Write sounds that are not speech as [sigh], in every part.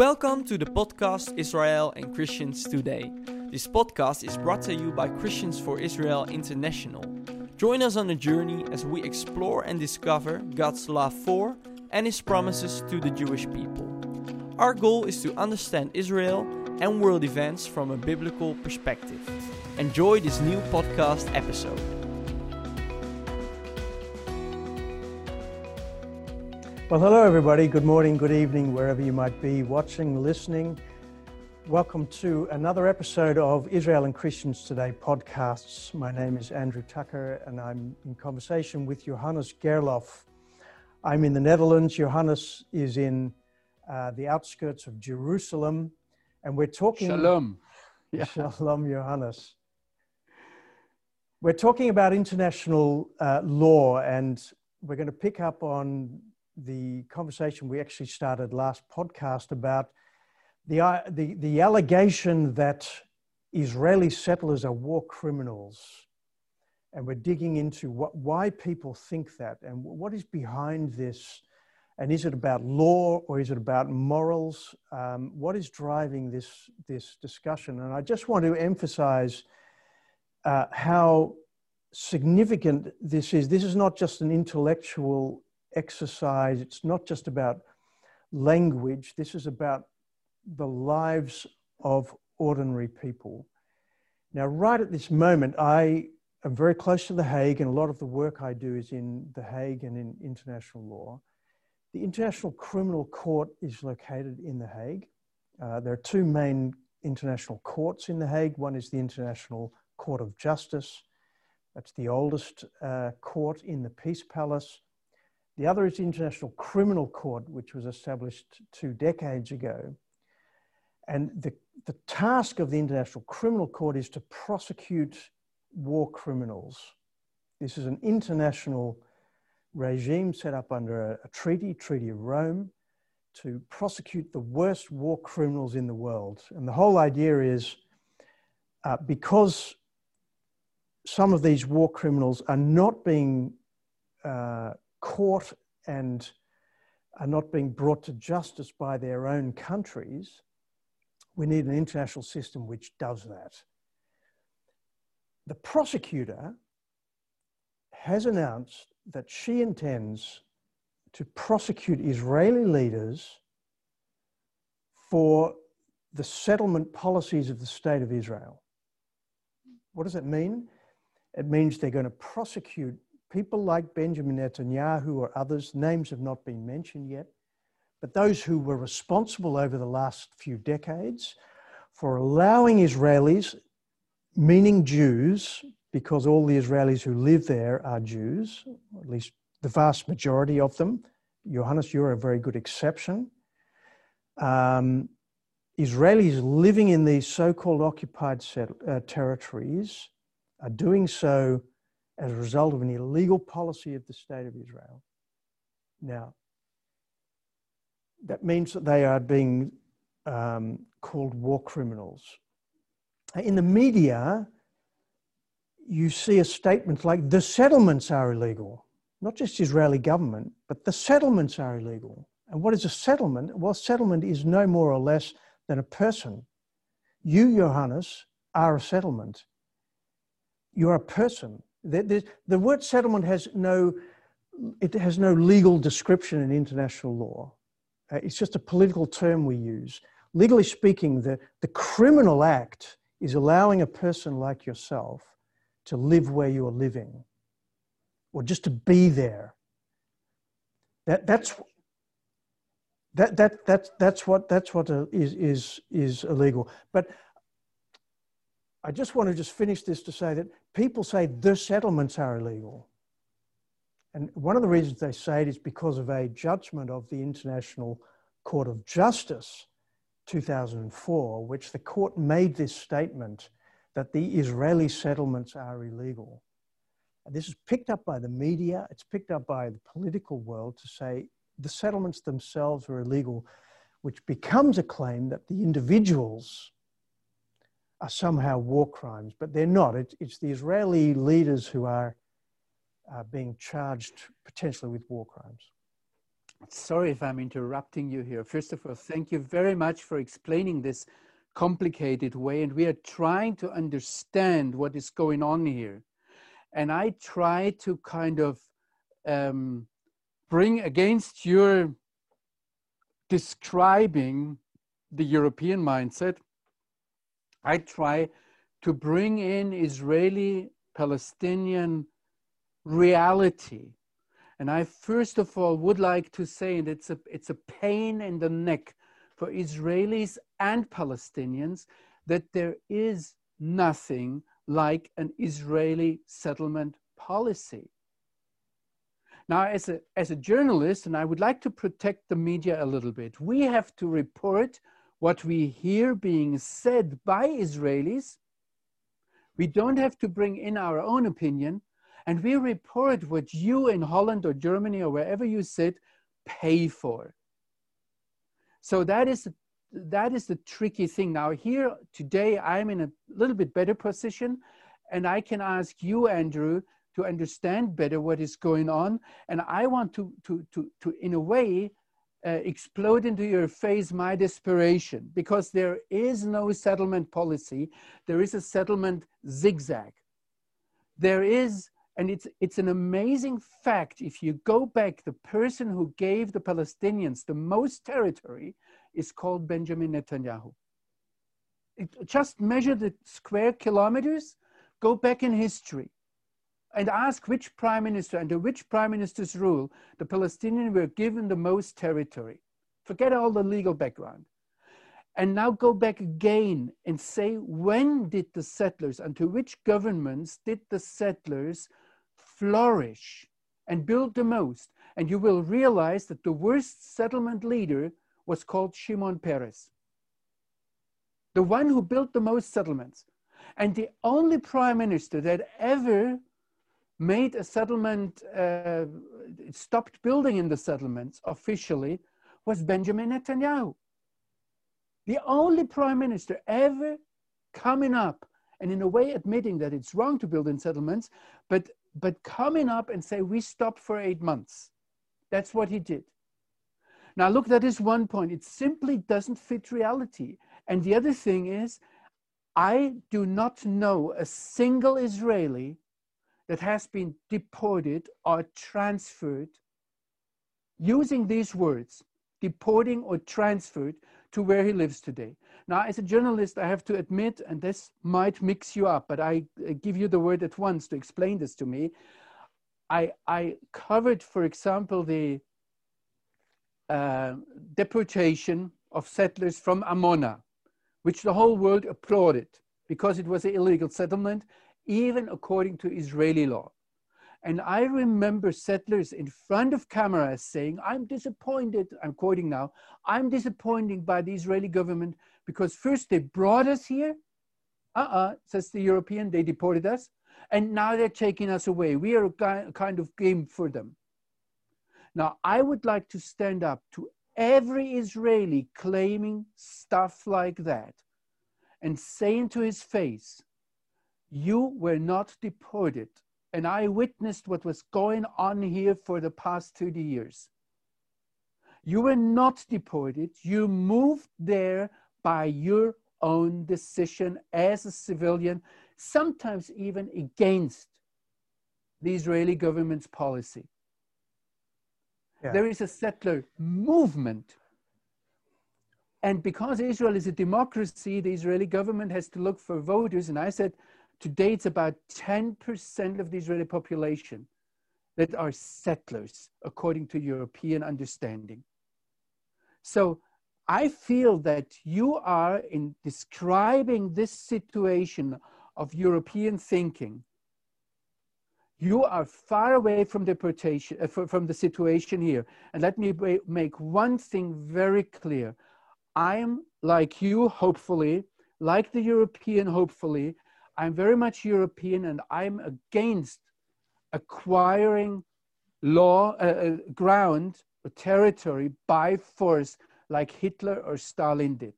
Welcome to the podcast Israel and Christians Today. This podcast is brought to you by Christians for Israel International. Join us on a journey as we explore and discover God's love for and His promises to the Jewish people. Our goal is to understand Israel and world events from a biblical perspective. Enjoy this new podcast episode. Well, hello, everybody. Good morning, good evening, wherever you might be watching, listening. Welcome to another episode of Israel and Christians Today podcasts. My name is Andrew Tucker, and I'm in conversation with Johannes Gerloff. I'm in the Netherlands. Johannes is in uh, the outskirts of Jerusalem, and we're talking. Shalom. [laughs] Yeah. Shalom, Johannes. We're talking about international uh, law, and we're going to pick up on the conversation we actually started last podcast about the, uh, the, the allegation that Israeli settlers are war criminals. And we're digging into what, why people think that and what is behind this. And is it about law or is it about morals? Um, what is driving this, this discussion? And I just want to emphasize uh, how significant this is. This is not just an intellectual exercise. It's not just about language. This is about the lives of ordinary people. Now, right at this moment, I am very close to The Hague, and a lot of the work I do is in The Hague and in international law. The International Criminal Court is located in The Hague. Uh, there are two main international courts in The Hague. One is the International Court of Justice, that's the oldest uh, court in the Peace Palace. The other is the International Criminal Court, which was established two decades ago. And the, the task of the International Criminal Court is to prosecute war criminals. This is an international regime set up under a, a treaty, Treaty of Rome, to prosecute the worst war criminals in the world. And the whole idea is uh, because some of these war criminals are not being uh, caught and are not being brought to justice by their own countries, we need an international system which does that. The prosecutor has announced that she intends to prosecute Israeli leaders for the settlement policies of the state of Israel. What does it mean? It means they're going to prosecute people like Benjamin Netanyahu or others, names have not been mentioned yet, but those who were responsible over the last few decades for allowing Israelis, meaning Jews, because all the Israelis who live there are Jews, at least the vast majority of them. Johannes, you're a very good exception. Um, Israelis living in these so called occupied set, uh, territories are doing so as a result of an illegal policy of the state of Israel. Now, that means that they are being um, called war criminals. In the media, you see a statement like the settlements are illegal. Not just Israeli government, but the settlements are illegal. And what is a settlement? Well, settlement is no more or less than a person. You, Johannes, are a settlement. You're a person. The, the, word settlement has no, it has no legal description in international law. Uh, it's just a political term we use. Legally speaking, the, the criminal act is allowing a person like yourself to live where you are living or just to be there. That, that's, that, that, that, that's what, that's what uh, is, is, is illegal. But I just want to just finish this to say that people say the settlements are illegal. And one of the reasons they say it is because of a judgment of the International Court of Justice 2004, which the court made this statement that the Israeli settlements are illegal. And this is picked up by the media, it's picked up by the political world to say the settlements themselves are illegal, which becomes a claim that the individuals are somehow war crimes, but they're not. It, it's the Israeli leaders who are uh, being charged potentially with war crimes. Sorry if I'm interrupting you here. First of all, thank you very much for explaining this complicated way. And we are trying to understand what is going on here. And I try to kind of um, bring against your describing the European mindset, I try to bring in Israeli Palestinian reality. And I first of all would like to say that it's a, it's a pain in the neck for Israelis and Palestinians that there is nothing like an Israeli settlement policy. Now, as a, as a journalist, and I would like to protect the media a little bit, we have to report what we hear being said by Israelis. We don't have to bring in our own opinion, and we report what you in Holland or Germany or wherever you sit pay for. So that is that is the tricky thing. Now here today I'm in a little bit better position and I can ask you Andrew to understand better what is going on and I want to to to to in a way uh, explode into your face my desperation because there is no settlement policy there is a settlement zigzag there is and it's, it's an amazing fact. If you go back, the person who gave the Palestinians the most territory is called Benjamin Netanyahu. It, just measure the square kilometers, go back in history, and ask which prime minister, under which prime minister's rule, the Palestinians were given the most territory. Forget all the legal background. And now go back again and say, when did the settlers, under which governments did the settlers flourish and build the most? And you will realize that the worst settlement leader was called Shimon Peres, the one who built the most settlements. And the only prime minister that ever made a settlement, uh, stopped building in the settlements officially, was Benjamin Netanyahu the only prime minister ever coming up and in a way admitting that it's wrong to build in settlements, but, but coming up and say, we stopped for eight months. That's what he did. Now, look, that is one point. It simply doesn't fit reality. And the other thing is, I do not know a single Israeli that has been deported or transferred using these words, deporting or transferred to where he lives today. Now, as a journalist, I have to admit, and this might mix you up, but I give you the word at once to explain this to me. I, I covered, for example, the uh, deportation of settlers from Amona, which the whole world applauded because it was an illegal settlement, even according to Israeli law. And I remember settlers in front of cameras saying, I'm disappointed, I'm quoting now, I'm disappointed by the Israeli government because first they brought us here, uh-uh, says the European, they deported us, and now they're taking us away. We are a kind of game for them. Now, I would like to stand up to every Israeli claiming stuff like that and saying to his face, you were not deported and I witnessed what was going on here for the past 30 years. You were not deported, you moved there by your own decision as a civilian, sometimes even against the Israeli government's policy. Yeah. There is a settler movement. And because Israel is a democracy, the Israeli government has to look for voters. And I said, Today, it's about 10% of the Israeli population that are settlers, according to European understanding. So I feel that you are in describing this situation of European thinking. You are far away from deportation, uh, from the situation here. And let me make one thing very clear. I'm like you, hopefully, like the European, hopefully, I'm very much European and I'm against acquiring law, uh, uh, ground or territory by force like Hitler or Stalin did.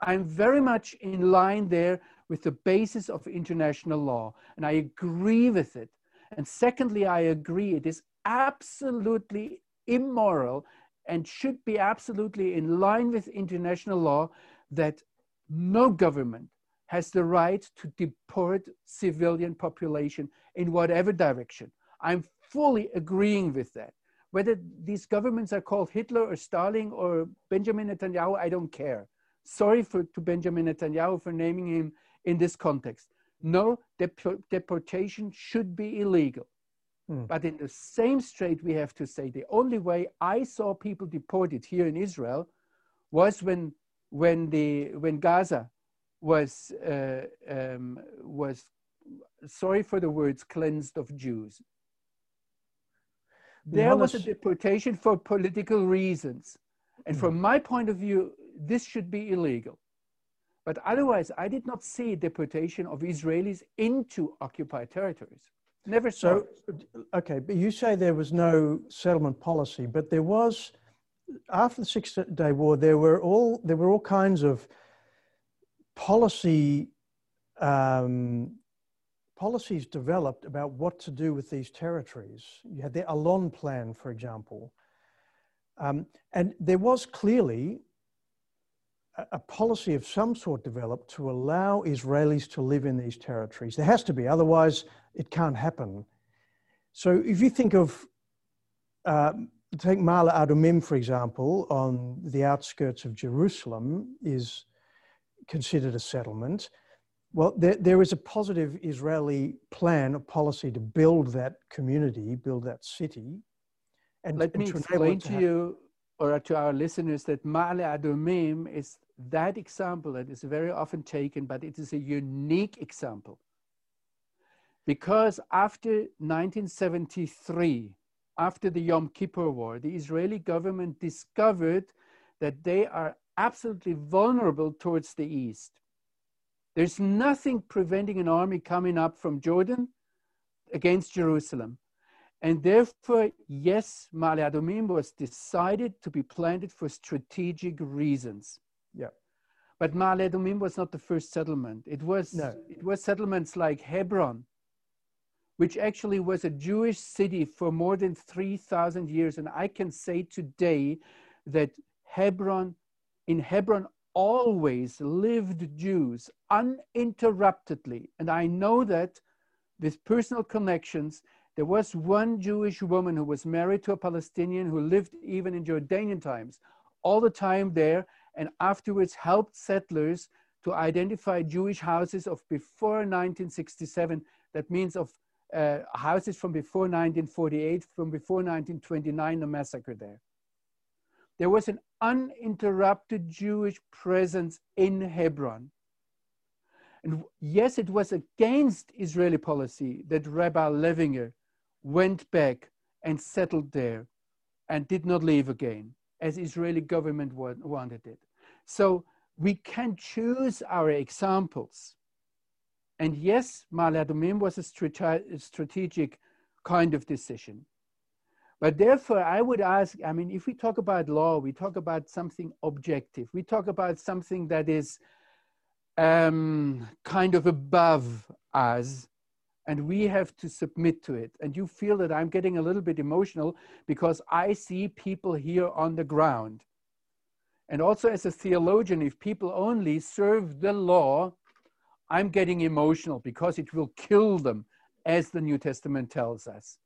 I'm very much in line there with the basis of international law, and I agree with it. And secondly, I agree it is absolutely immoral and should be absolutely in line with international law that no government has the right to deport civilian population in whatever direction. I'm fully agreeing with that. Whether these governments are called Hitler or Stalin or Benjamin Netanyahu, I don't care. Sorry for, to Benjamin Netanyahu for naming him in this context. No, dep- deportation should be illegal. Hmm. But in the same strait, we have to say the only way I saw people deported here in Israel was when, when, the, when Gaza was, uh, um, was, sorry for the words, cleansed of Jews. There was a deportation for political reasons. And from hmm. my point of view, this should be illegal. But otherwise, I did not see deportation of Israelis into occupied territories. Never saw. So, okay, but you say there was no settlement policy, but there was after the Six Day War. There were all there were all kinds of policy um, policies developed about what to do with these territories. You had the Allon Plan, for example, um, and there was clearly a, a policy of some sort developed to allow Israelis to live in these territories. There has to be, otherwise it can't happen. So if you think of, uh, take Ma'ale Adumim, for example, on the outskirts of Jerusalem is considered a settlement. Well, there, there is a positive Israeli plan, a policy to build that community, build that city. And let me explain to, to you or to our listeners that Ma'ale Adumim is that example that is very often taken, but it is a unique example. Because after 1973, after the Yom Kippur War, the Israeli government discovered that they are absolutely vulnerable towards the east. There's nothing preventing an army coming up from Jordan against Jerusalem. And therefore, yes, Ma'ale Adumim was decided to be planted for strategic reasons. Yeah. But Ma'ale Adumim was not the first settlement. It was, no. it was settlements like Hebron, which actually was a Jewish city for more than 3,000 years. And I can say today that Hebron, in Hebron, always lived Jews uninterruptedly. And I know that with personal connections, there was one Jewish woman who was married to a Palestinian who lived even in Jordanian times, all the time there, and afterwards helped settlers to identify Jewish houses of before 1967. That means of uh, houses from before 1948, from before 1929, the massacre there. There was an uninterrupted Jewish presence in Hebron. And yes, it was against Israeli policy that Rabbi Levinger went back and settled there and did not leave again, as Israeli government wanted it. So we can choose our examples. And yes, Adumim was a strategic kind of decision. But therefore, I would ask I mean, if we talk about law, we talk about something objective, we talk about something that is um, kind of above us, and we have to submit to it. And you feel that I'm getting a little bit emotional because I see people here on the ground. And also, as a theologian, if people only serve the law, I'm getting emotional because it will kill them, as the New Testament tells us.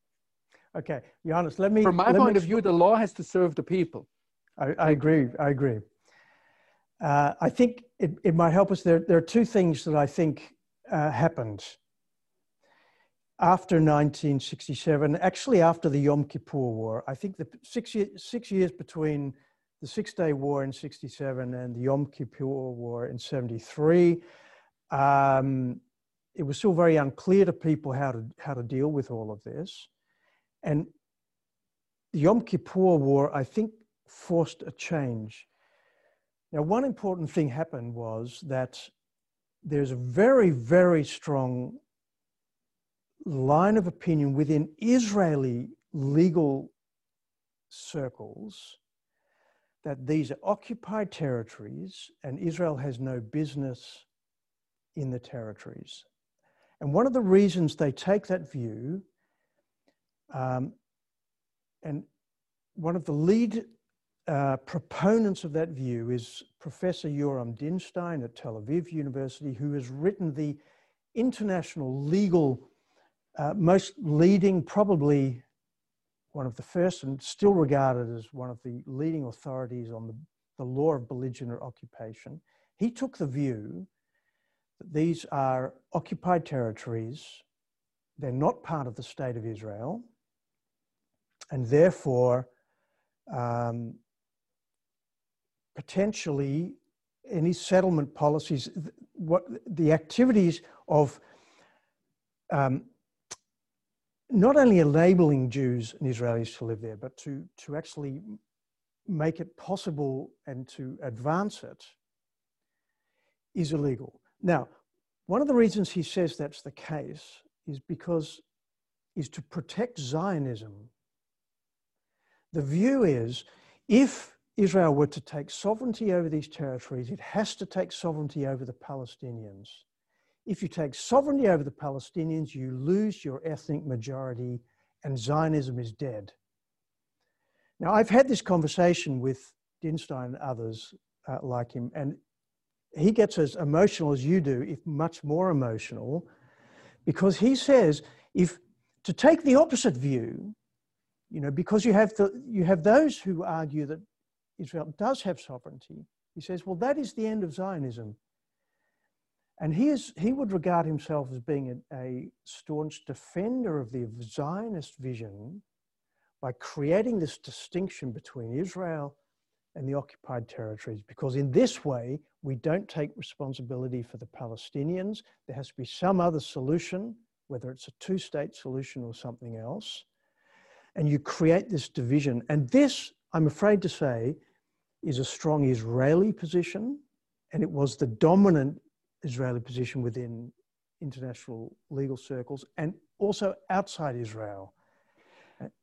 Okay, Johannes, let me. From my point of view, the law has to serve the people. I, I agree. I agree. Uh, I think it, it might help us. There, there are two things that I think uh, happened after 1967, actually after the Yom Kippur War. I think the six, year, six years between the Six Day War in 67 and the Yom Kippur War in 73, um, it was still very unclear to people how to, how to deal with all of this. And the Yom Kippur War, I think, forced a change. Now, one important thing happened was that there's a very, very strong line of opinion within Israeli legal circles that these are occupied territories and Israel has no business in the territories. And one of the reasons they take that view, um, and one of the lead uh, proponents of that view is Professor Yoram Dinstein at Tel Aviv University, who has written the international legal, uh, most leading, probably one of the first and still regarded as one of the leading authorities on the, the law of belligerent occupation. He took the view that these are occupied territories, they're not part of the state of Israel, and therefore, um, potentially any settlement policies, what the activities of um, not only enabling Jews and Israelis to live there, but to, to actually make it possible and to advance it is illegal. Now, one of the reasons he says that's the case is because is to protect Zionism. The view is if Israel were to take sovereignty over these territories, it has to take sovereignty over the Palestinians. If you take sovereignty over the Palestinians, you lose your ethnic majority and Zionism is dead. Now, I've had this conversation with Dinstein and others uh, like him, and he gets as emotional as you do, if much more emotional, because he says if to take the opposite view, you know, because you have the, you have those who argue that Israel does have sovereignty, he says, well, that is the end of Zionism. And he, is, he would regard himself as being a, a staunch defender of the Zionist vision by creating this distinction between Israel and the occupied territories, because in this way, we don't take responsibility for the Palestinians. There has to be some other solution, whether it's a two state solution or something else. And you create this division. And this, I'm afraid to say, is a strong Israeli position, and it was the dominant Israeli position within international legal circles and also outside Israel.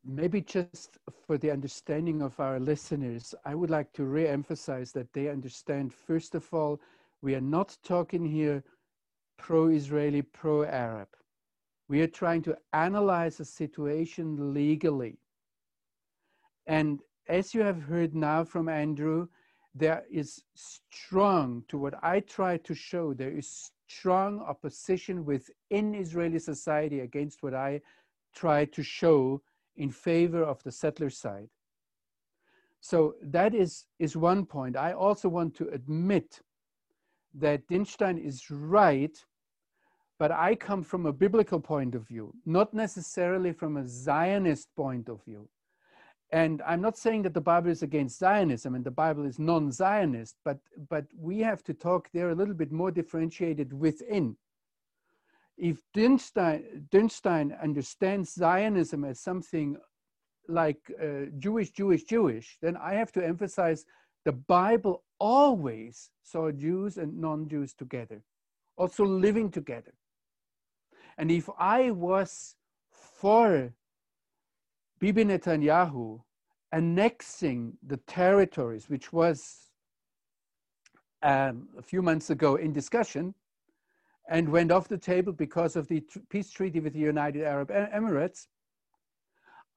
Maybe just for the understanding of our listeners, I would like to re emphasize that they understand, first of all, we are not talking here pro Israeli, pro Arab. We are trying to analyze a situation legally. And as you have heard now from Andrew, there is strong, to what I try to show, there is strong opposition within Israeli society against what I try to show in favor of the settler side. So that is, is one point. I also want to admit that Dinstein is right, but I come from a biblical point of view, not necessarily from a Zionist point of view. And I'm not saying that the Bible is against Zionism and the Bible is non Zionist, but, but we have to talk there a little bit more differentiated within. If Dinstein understands Zionism as something like uh, Jewish, Jewish, Jewish, then I have to emphasize the Bible always saw Jews and non Jews together, also living together. And if I was for Bibi Netanyahu annexing the territories, which was um, a few months ago in discussion and went off the table because of the peace treaty with the United Arab Emirates.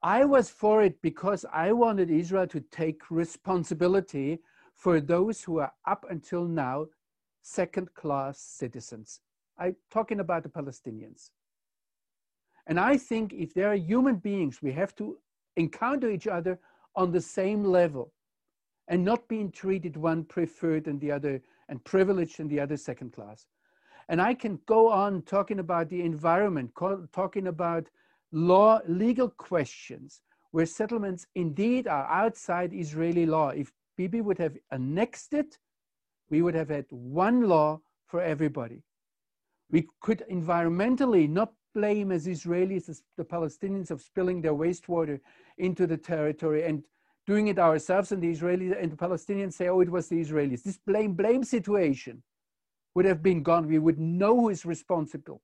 I was for it because I wanted Israel to take responsibility for those who are up until now second class citizens. I'm talking about the Palestinians. And I think if there are human beings, we have to encounter each other on the same level and not being treated one preferred and the other and privileged and the other second class. And I can go on talking about the environment, talking about law, legal questions where settlements indeed are outside Israeli law. If Bibi would have annexed it, we would have had one law for everybody. We could environmentally not blame as Israelis, as the Palestinians of spilling their wastewater into the territory and doing it ourselves and the Israelis and the Palestinians say, oh, it was the Israelis. This blame, blame situation would have been gone. We would know who is responsible.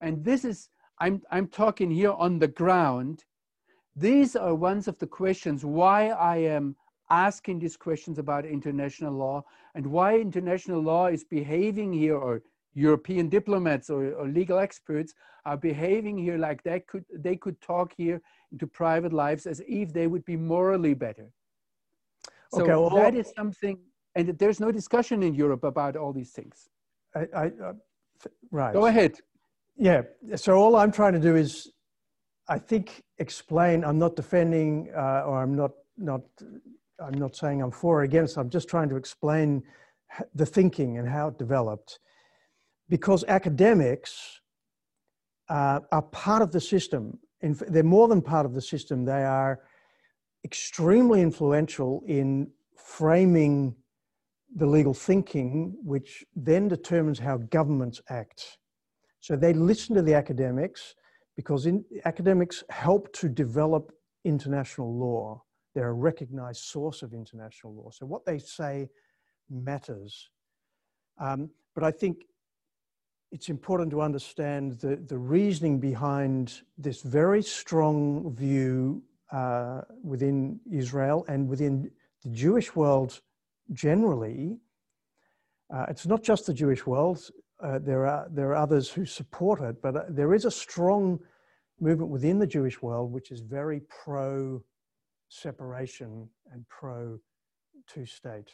And this is, I'm, I'm talking here on the ground. These are ones of the questions why I am asking these questions about international law and why international law is behaving here or European diplomats or, or, legal experts are behaving here like they could they could talk here into private lives as if they would be morally better. So okay, well, that is something, and there's no discussion in Europe about all these things. I, I uh, right. Go ahead. Yeah. So all I'm trying to do is, I think, explain. I'm not defending, uh, or I'm not not. I'm not saying I'm for or against. I'm just trying to explain the thinking and how it developed because academics uh, are part of the system. They're more than part of the system. They are extremely influential in framing the legal thinking, which then determines how governments act. So they listen to the academics because in, academics help to develop international law. They're a recognized source of international law. So what they say matters. Um, but I think it's important to understand the, the reasoning behind this very strong view uh, within Israel and within the Jewish world generally. Uh, it's not just the Jewish world. Uh, there are there are others who support it, but uh, there is a strong movement within the Jewish world which is very pro separation and pro two state.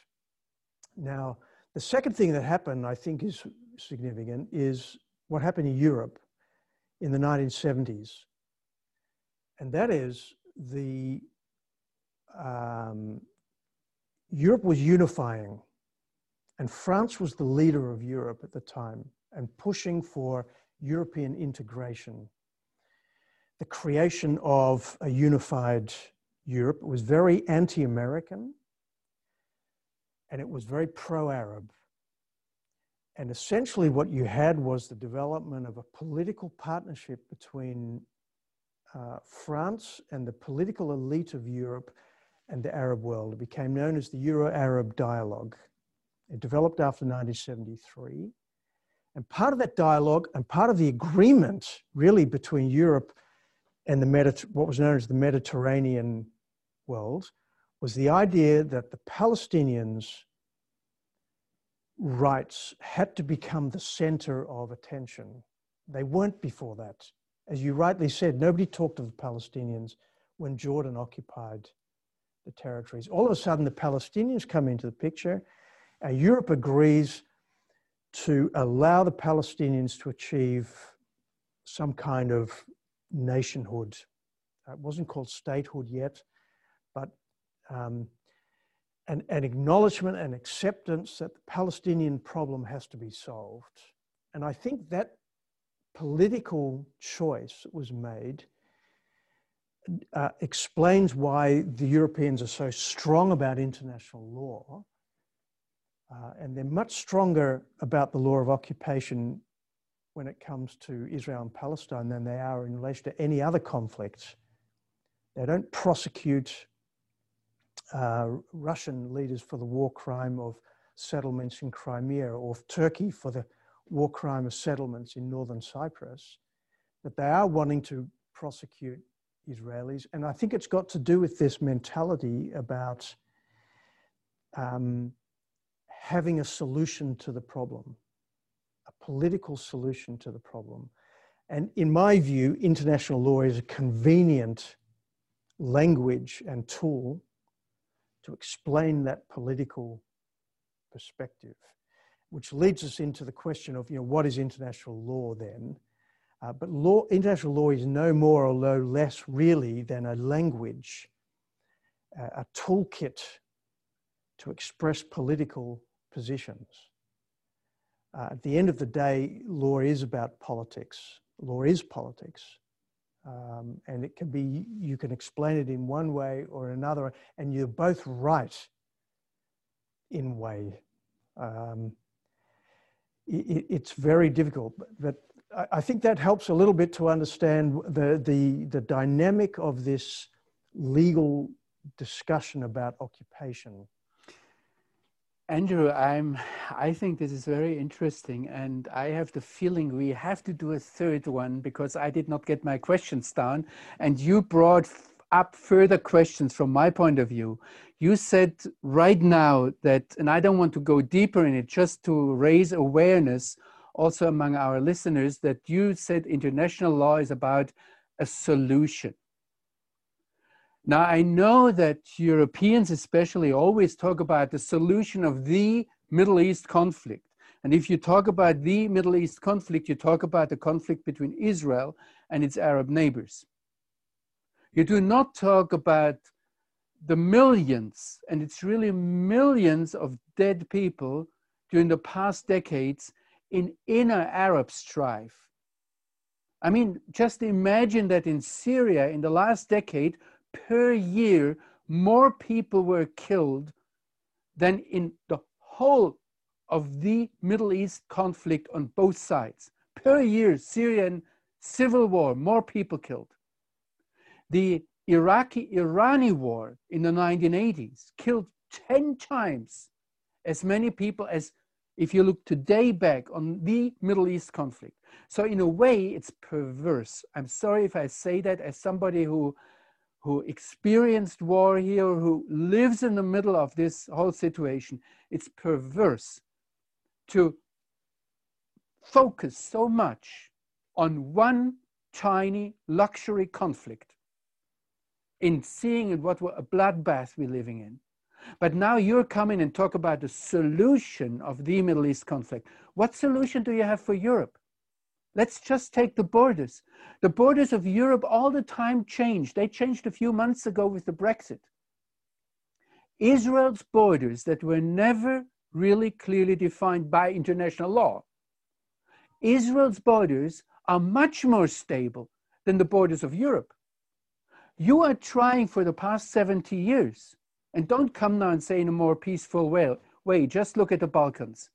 Now, the second thing that happened, I think, is significant is what happened in Europe in the 1970s. And that is the um, Europe was unifying, and France was the leader of Europe at the time and pushing for European integration. The creation of a unified Europe was very anti American and it was very pro Arab. And essentially, what you had was the development of a political partnership between uh, France and the political elite of Europe and the Arab world. It became known as the Euro Arab Dialogue. It developed after 1973. And part of that dialogue and part of the agreement, really, between Europe and the Mediter- what was known as the Mediterranean world, was the idea that the Palestinians rights had to become the center of attention. They weren't before that. As you rightly said, nobody talked of the Palestinians when Jordan occupied the territories. All of a sudden, the Palestinians come into the picture. and Europe agrees to allow the Palestinians to achieve some kind of nationhood. It wasn't called statehood yet, but um, an, an acknowledgement and acceptance that the Palestinian problem has to be solved. And I think that political choice that was made uh, explains why the Europeans are so strong about international law. Uh, and they're much stronger about the law of occupation when it comes to Israel and Palestine than they are in relation to any other conflicts. They don't prosecute uh, Russian leaders for the war crime of settlements in Crimea or Turkey for the war crime of settlements in northern Cyprus, but they are wanting to prosecute Israelis. And I think it's got to do with this mentality about um, having a solution to the problem, a political solution to the problem. And in my view, international law is a convenient language and tool to explain that political perspective, which leads us into the question of, you know, what is international law then? Uh, but law, international law is no more or no less really than a language, uh, a toolkit to express political positions. Uh, at the end of the day, law is about politics. Law is politics. Um, and it can be, you can explain it in one way or another, and you're both right in way. Um, it, it's very difficult, but I think that helps a little bit to understand the, the, the dynamic of this legal discussion about occupation. Andrew, I'm, I think this is very interesting, and I have the feeling we have to do a third one because I did not get my questions down, and you brought up further questions from my point of view. You said right now that, and I don't want to go deeper in it, just to raise awareness also among our listeners that you said international law is about a solution. Now, I know that Europeans, especially, always talk about the solution of the Middle East conflict. And if you talk about the Middle East conflict, you talk about the conflict between Israel and its Arab neighbors. You do not talk about the millions, and it's really millions of dead people during the past decades in inner Arab strife. I mean, just imagine that in Syria in the last decade, per year, more people were killed than in the whole of the Middle East conflict on both sides. Per year, Syrian civil war, more people killed. The Iraqi Irani war in the 1980s killed 10 times as many people as if you look today back on the Middle East conflict. So, in a way, it's perverse. I'm sorry if I say that as somebody who, who experienced war here, who lives in the middle of this whole situation. It's perverse to focus so much on one tiny luxury conflict in seeing what a bloodbath we're living in. But now you're coming and talk about the solution of the Middle East conflict. What solution do you have for Europe? Let's just take the borders. The borders of Europe all the time change. They changed a few months ago with the Brexit. Israel's borders that were never really clearly defined by international law. Israel's borders are much more stable than the borders of Europe. You are trying for the past 70 years, and don't come now and say in a more peaceful way, way just look at the Balkans,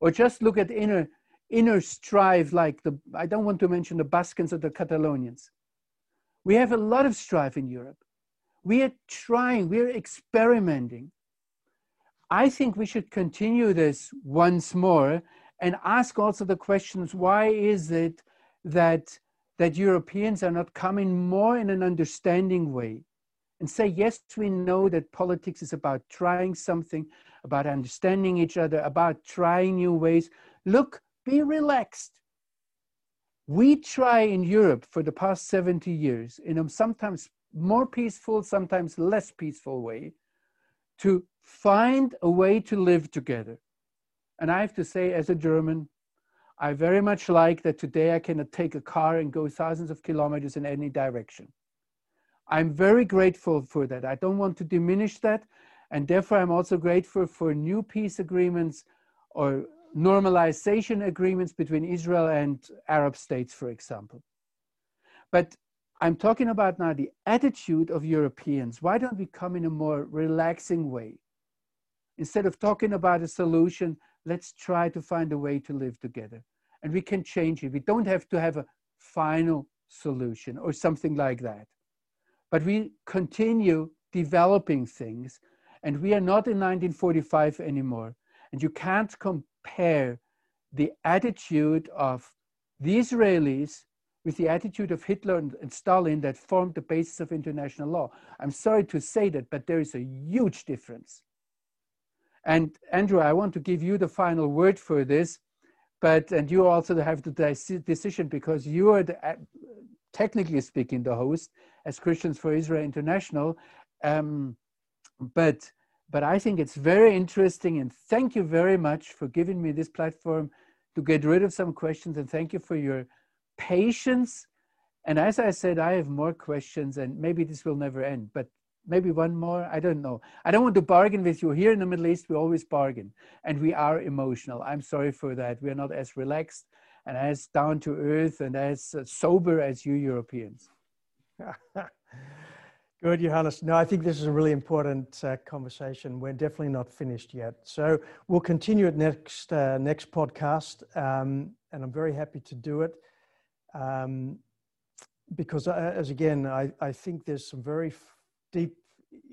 or just look at inner, inner strife like the, I don't want to mention the Baskins or the Catalonians. We have a lot of strife in Europe. We are trying, we're experimenting. I think we should continue this once more and ask also the questions why is it that that Europeans are not coming more in an understanding way and say, yes, we know that politics is about trying something, about understanding each other, about trying new ways. Look, be relaxed. We try in Europe for the past 70 years in a sometimes more peaceful, sometimes less peaceful way to find a way to live together. And I have to say, as a German, I very much like that today I can take a car and go thousands of kilometers in any direction. I'm very grateful for that. I don't want to diminish that. And therefore, I'm also grateful for new peace agreements or normalization agreements between Israel and Arab states, for example. But I'm talking about now the attitude of Europeans. Why don't we come in a more relaxing way? Instead of talking about a solution, let's try to find a way to live together. And we can change it. We don't have to have a final solution or something like that. But we continue developing things. And we are not in 1945 anymore. And you can't compare the attitude of the Israelis with the attitude of Hitler and, Stalin that formed the basis of international law. I'm sorry to say that, but there is a huge difference. And Andrew, I want to give you the final word for this, but and you also have the decision because you are the, uh, technically speaking the host as Christians for Israel International. Um, but but I think it's very interesting, and thank you very much for giving me this platform to get rid of some questions, and thank you for your patience. And as I said, I have more questions, and maybe this will never end. But maybe one more i don't know i don't want to bargain with you here in the middle east we always bargain and we are emotional i'm sorry for that we're not as relaxed and as down to earth and as uh, sober as you europeans [laughs] good johannes no i think this is a really important uh, conversation we're definitely not finished yet so we'll continue it next uh, next podcast um, and i'm very happy to do it um, because uh, as again I, I think there's some very deep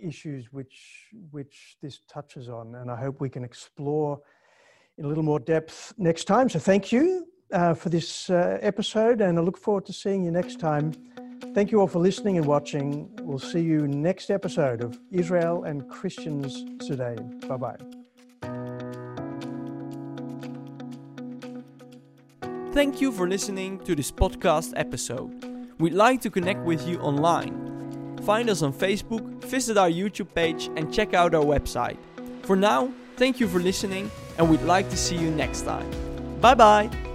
issues which which this touches on, and I hope we can explore in a little more depth next time. So thank you uh, for this uh, episode, and I look forward to seeing you next time. Thank you all for listening and watching. We'll see you next episode of Israel and Christians today. Bye bye. Thank you for listening to this podcast episode. We'd like to connect with you online. Find us on Facebook, visit our YouTube page, and check out our website. For now, thank you for listening, and we'd like to see you next time. Bye bye!